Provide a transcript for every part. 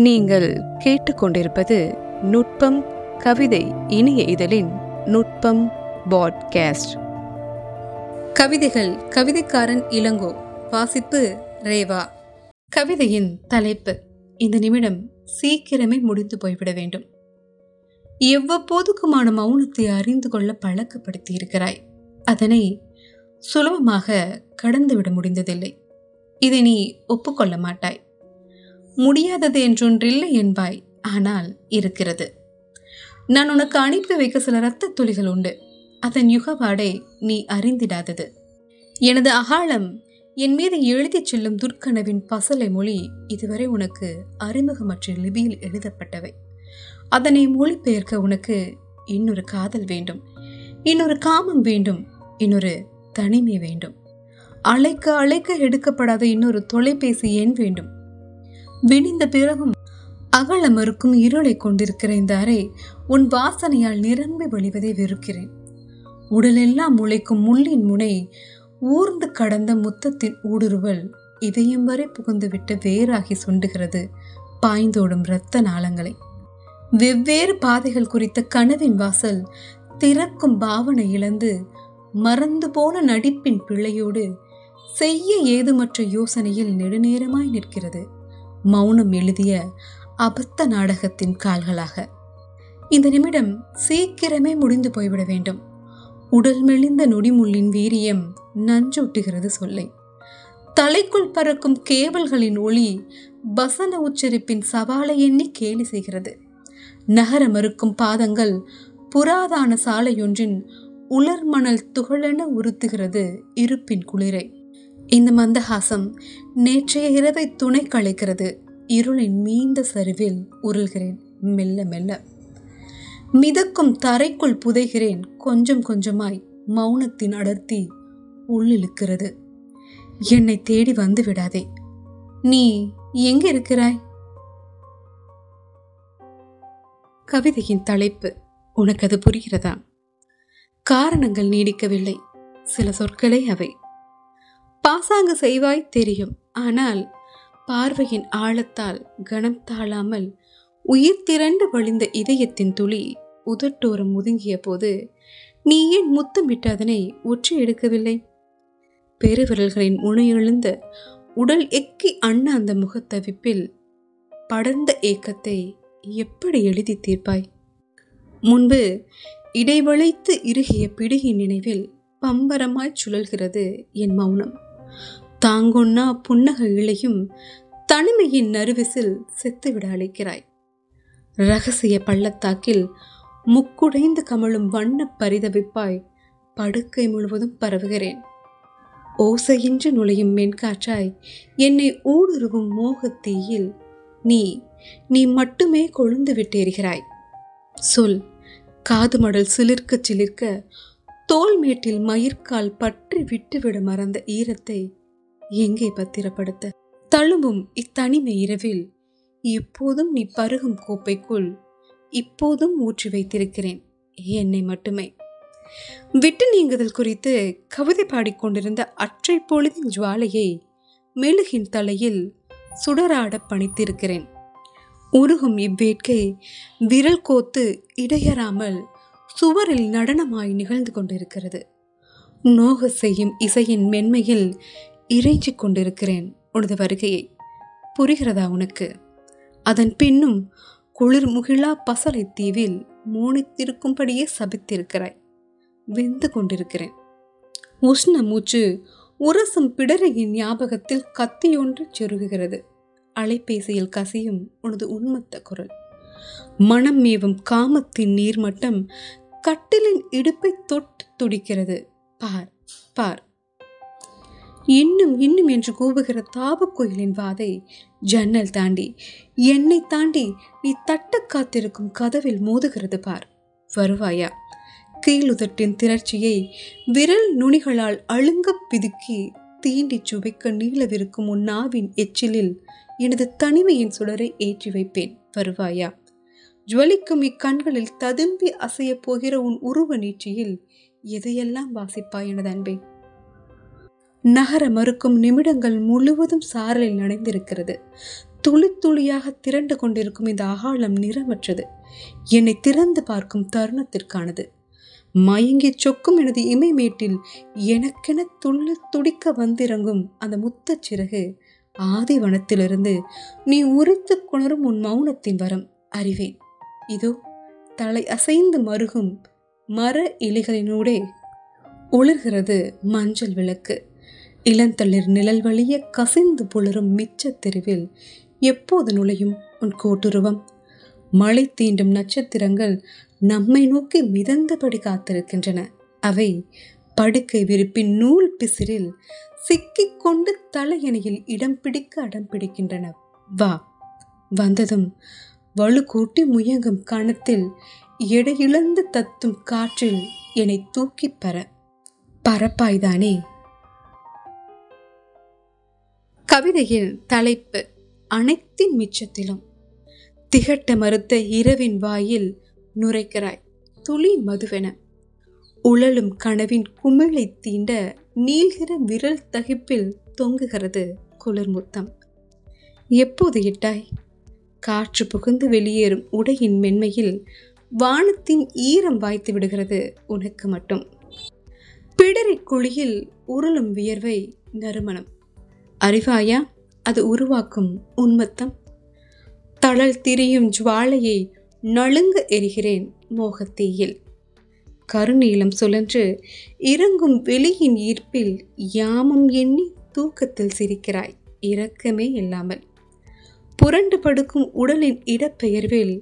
நீங்கள் கேட்டுக்கொண்டிருப்பது நுட்பம் கவிதை இனிய இதழின் நுட்பம் பாட்காஸ்ட். கவிதைகள் கவிதைக்காரன் இளங்கோ. வாசிப்பு ரேவா. கவிதையின் தலைப்பு இந்த நிமிடம் சீக்கிரமே முடித்து போய்விட வேண்டும். எவ்வப்போதுக்குமான மௌனத்தை அறிந்து கொள்ள பழக்கப்படுத்தி இருக்கிறாய் அதனை சுலபமாக கடந்துவிட முடிந்ததில்லை. இதை நீ ஒப்புக்கொள்ள மாட்டாய். முடியாதது என்றொன்றில்லை என்பாய். ஆனால் இருக்கிறது. நான் உனக்கு அனுப்பி வைக்க சில இரத்த துளிகள் உண்டு. அதன் யுகவாடை நீ அறிந்திடாதது. எனது அகாலம் என் மீது எழுதிச் செல்லும் துர்க்கனவின் பசலை மொழி இதுவரை உனக்கு அறிமுகமற்ற லிபியில் எழுதப்பட்டவை. அதனை மொழிபெயர்க்க உனக்கு இன்னொரு காதல் வேண்டும். இன்னொரு காமம் வேண்டும். இன்னொரு தனிமை வேண்டும். அழைக்க அழைக்க எடுக்கப்படாத இன்னொரு தொலைபேசி எண் வேண்டும். விடிந்த பிறகும் அகல மறுக்கும் இருளை கொண்டிருக்கிற இந்த அறை உன் வாசனையால் நிரம்பி வழிவதை வெறுக்கிறேன். உடலெல்லாம் முளைக்கும் முள்ளின் முனை ஊர்ந்து கடந்த முத்தத்தின் ஊடுருவல் இதயம் வரை புகுந்துவிட்டு வேறாகி சுண்டுகிறது பாய்ந்தோடும் இரத்த நாளங்களை. வெவ்வேறு பாதைகள் குறித்த கனவின் வாசல் திறக்கும் பாவனை இழந்து மறந்து போன நடிப்பின் பிள்ளையோடு செய்ய ஏதுமற்ற யோசனையில் நெடுநேரமாய் நிற்கிறது. மௌனம் எழுதிய அபத்த நாடகத்தின் கால்களாக. இந்த நிமிடம் சீக்கிரமே முடிந்து போய்விட வேண்டும். உடல் மெலிந்த நொடிமுள்ளின் வீரியம் நஞ்சூட்டுகிறது சொல்லை. தலைக்குள் பறக்கும் கேவல்களின் ஒளி வசன உச்சரிப்பின் சவாலை எண்ணி கேலி செய்கிறது. நகர மறுக்கும் பாதங்கள் புராதான சாலையொன்றின் உலர் மணல் துகளென உறுத்துகிறது இருப்பின் குளிரை. இந்த மந்தஹாசம் நேற்றைய இரவை துணை களைக்கிறது இருளின் மீந்த சரிவில் உருள்கிறேன். மெல்ல மெல்ல. மிதக்கும் தரைக்குள் புதைகிறேன். கொஞ்சம் கொஞ்சமாய் மௌனத்தின் அடர்த்தி உள்ளிழுக்கிறது. என்னை தேடி வந்து விடாதே. நீ எங்கே இருக்கிறாய்? கவிதையின் தலைப்பு உனக்கு அது புரிகிறதா? காரணங்கள் நீடிக்கவில்லை. சில சொற்களே அவை. பாசாங்கு செய்வாய் தெரியும். ஆனால் பார்வையின் ஆழத்தால் கனம் தாழாமல் உயிர் திரண்டு வழிந்த இதயத்தின் துளி உதட்டோரம் முதுங்கிய போது நீ ஏன் முத்தமிட்டு அதனை ஒற்றி எடுக்கவில்லை? பெருவிரல்களின் முனையெழுந்த உடல் எக்கி அண்ண அந்த முகத்தவிப்பில் படர்ந்த ஏக்கத்தை எப்படி எழுதி தீர்ப்பாய்? முன்பு இடைவளைத்து இறுகிய பிடியின் நினைவில் பம்பரமாய் சுழல்கிறது என் மௌனம். தாங்கொன்னா புன்னக இழையும் தனிமையின் நறுவிசில் செத்துவிட அழைக்கிறாய். ரகசிய பள்ளத்தாக்கில் முக்குடைந்து கமழும் வண்ண பரிதவிப்பாய் படுக்கை முழுவதும் பரவுகிறேன். ஓசையின்றி நுழையும் மென்காற்றாய் என்னை ஊடுருவும் மோகத்தீயில் நீ நீ மட்டுமே கொழுந்து விட்டேறுகிறாய். சொல் காது மடல் சிலிர்க்க சிலிர்க்க தோல்மேட்டில் மயிர்கால் பற்றி விட்டுவிட மறந்த ஈரத்தை எங்கே பத்திரப்படுத்த? தழும்பும் இத்தனிமை இரவில் எப்போதும் நீ பருகும் கோப்பைக்குள் இப்போதும் ஊற்றி வைத்திருக்கிறேன் என்னை மட்டுமே. விட்டு நீங்குதல் குறித்து கவிதை பாடிக்கொண்டிருந்த அற்றை பொழுதின் ஜுவாலையை மெழுகின் தலையில் சுடராட பணித்திருக்கிறேன். உருகும் இவ்வேட்கை விரல் கோத்து இடையறாமல் சுவரில் நடனமாய் நிகழ்ந்து கொண்டிருக்கிறது. நோக செய்யும் இசையின் மென்மையில் இறைஞ்சி கொண்டிருக்கிறேன் உனது வருகையை. புரிகிறதா உனக்கு? அதன் பின்னும் குளிர் முகிழா பசலை தீவில் மோனித்திருக்கும்படியே சபித்திருக்கிறாய். வெந்து கொண்டிருக்கிறேன். உஷ்ண மூச்சு உரசும் பிடரையின் ஞாபகத்தில் கத்தியொன்று செருகுகிறது. அலைபேசியில் கசியும் உனது உண்மத்த குரல். மனம் மேவும் காமத்தின் நீர்மட்டம் கட்டிலின் இடுப்பை தொட்டு துடிக்கிறது. பார் பார். இன்னும் இன்னும் என்று கூவுகிற தாபக்கோயிலின் வாதை ஜன்னல் தாண்டி என்னை தாண்டி நீ தட்ட காத்திருக்கும் கதவில் மோதுகிறது பார். வருவாயா? கீழுதட்டின் திரட்சியை விரல் நுனிகளால் அழுங்க பிதுக்கி தீண்டி சுவைக்க நீளவிருக்கும் உன் நாவின் எச்சிலில் எனது தனிமையின் சுடரை ஏற்றி வைப்பேன். வருவாயா? ஜுவலிக்கும் இக்கண்களில் ததும்பி அசையப் போகிற உன் உருவ நீட்சியில் எதையெல்லாம் வாசிப்பாய் எனது அன்பே? நகர மறுக்கும் நிமிடங்கள் முழுவதும் சாரலில் நனைந்திருக்கிறது. துளி துளியாக திரண்டு கொண்டிருக்கும் இந்த அகாலம் நிறமற்றது. என்னை திறந்து பார்க்கும் தருணத்திற்கானது. மயங்கி சொக்கும் எனது இமைமேட்டில் எனக்கென துள்ளி துடிக்க வந்திறங்கும் அந்த முத்தச் சிறகு ஆதிவனத்திலிருந்து நீ உரித்து கொணரும் உன் மௌனத்தின் வரம் அறிவேன். இதோ தலை அசைந்து மருகும் மர இலைகளினூடே ஒளிர்கிறது மஞ்சள் விளக்கு. இளந்தளிர் நிழல் வழிய கசிந்து புலரும் மிச்ச தெருவில் எப்போது நுழையும் உன் கோட்டுருவம்? மழை தீண்டும் நட்சத்திரங்கள் நம்மை நோக்கி மிதந்தபடி காத்திருக்கின்றன. அவை படுக்கை விரிப்பின் நூல் பிசிறில் சிக்கிக்கொண்டு தலையணையில் இடம் பிடிக்க அடம் பிடிக்கின்றன. வா வந்ததும் வலுக்கூட்டி முயங்கும் கணத்தில் எடையிழந்து தத்தும் காற்றில் என்னை தூக்கிப் பெற. பரப்பாய்தானே? கவிதையின் தலைப்பு அனைத்தின் மிச்சத்திலும். திகட்ட மறுத்த இரவின் வாயில் நுரைக்கிறாய் துளி மதுவென. உழலும் கனவின் குமிழை தீண்ட நீள்கிற விரல் தகிப்பில் தொங்குகிறது குளிர்முத்தம். எப்போது இட்டாய் காற்று புகுந்து வெளியேறும் உடையின் மென்மையில் வானத்தின் ஈரம் வாய்த்து விடுகிறது உனக்கு மட்டும். பிடரி குழியில் உருளும் வியர்வை நறுமணம். அறிவாயா? அது உருவாக்கும் உன்மத்தம். தழல் திரியும் ஜுவாலையை நழுங்க எரிகிறேன் மோகத்தீயில். கருநீலம் சுழன்று இறங்கும் வெளியின் ஈர்ப்பில் யாமம் எண்ணி தூக்கத்தில் சிரிக்கிறாய். இரக்கமே இல்லாமல். புரண்டு படுக்கும் உடலின் இடப்பெயர்வில்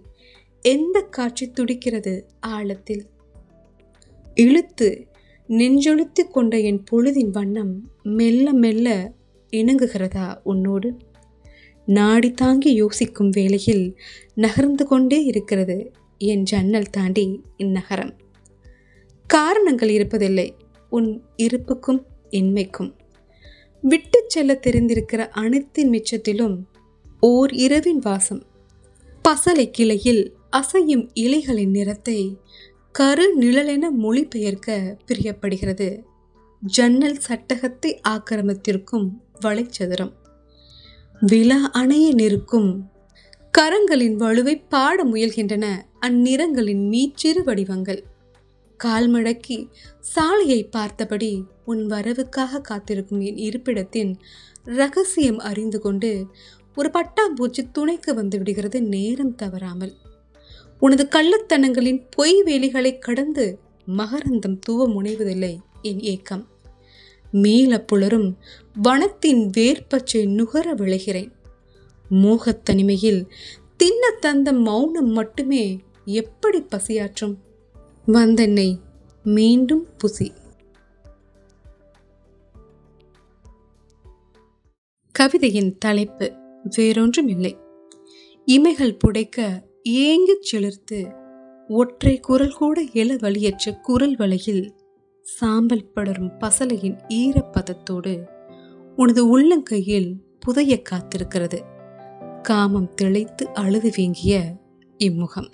எந்த காட்சி துடிக்கிறது ஆழத்தில்? இழுத்து நெஞ்சொழுத்து கொண்ட என் பொழுதின் வண்ணம் மெல்ல மெல்ல இணங்குகிறதா உன்னோடு? நாடி தாங்கி யோசிக்கும் வேளையில் நகர்ந்து கொண்டே இருக்கிறது என் ஜன்னல் தாண்டி இந்நகரம். காரணங்கள் இருப்பதில்லை உன் இருப்புக்கும் இன்மைக்கும் விட்டு செல்ல தெரிந்திருக்கிற அனைத்தின் மிச்சத்திலும் ஓர் இரவின் வாசம். பசலை கிளையில் அசையும் இலைகளின் நிறத்தை கரு நிழலென மொழிபெயர்க்க பிரியப்படுகிறது. ஜன்னல் சட்டகத்தை ஆக்கிரமித்திருக்கும் வலைச்சதுரம் விழா அணைய நிற்கும் கரங்களின் வலுவை பாட முயல்கின்றன அந்நிறங்களின் மீச்சிறு வடிவங்கள். கால் மடக்கி சாலையை பார்த்தபடி உன் வரவுக்காக காத்திருக்கும் என் இருப்பிடத்தின் ரகசியம் அறிந்து கொண்டு ஒரு பட்டாம்பூச்சி துணைக்கு வந்து விடுகிறது நேரம் தவறாமல். உனது கள்ளத்தனங்களின் பொய் வேலிகளை கடந்து மகரந்தம் தூவ முனைவதில்லை என் ஏக்கம். மீள புலரும் வனத்தின் வேர்ப்பச்சை நுகர விளைகிறேன். மோகத்தனிமையில் தின்ன தந்த மௌனம் மட்டுமே எப்படி பசியாற்றும்? வந்தென்னை மீண்டும் புசி. கவிதையின் தலைப்பு வேறொன்றும் இல்லை. இமைகள் புடைக்க ஏங்கிச் செலுத்து ஒற்றை குரல் கூட எழ வழியற்ற குரல் வலையில் சாம்பல் படரும் பசலையின் ஈரப்பதத்தோடு உனது உள்ளங்கையில் புதைய காத்திருக்கிறது. காமம் திளைத்து அழுது வீங்கிய இம்முகம்.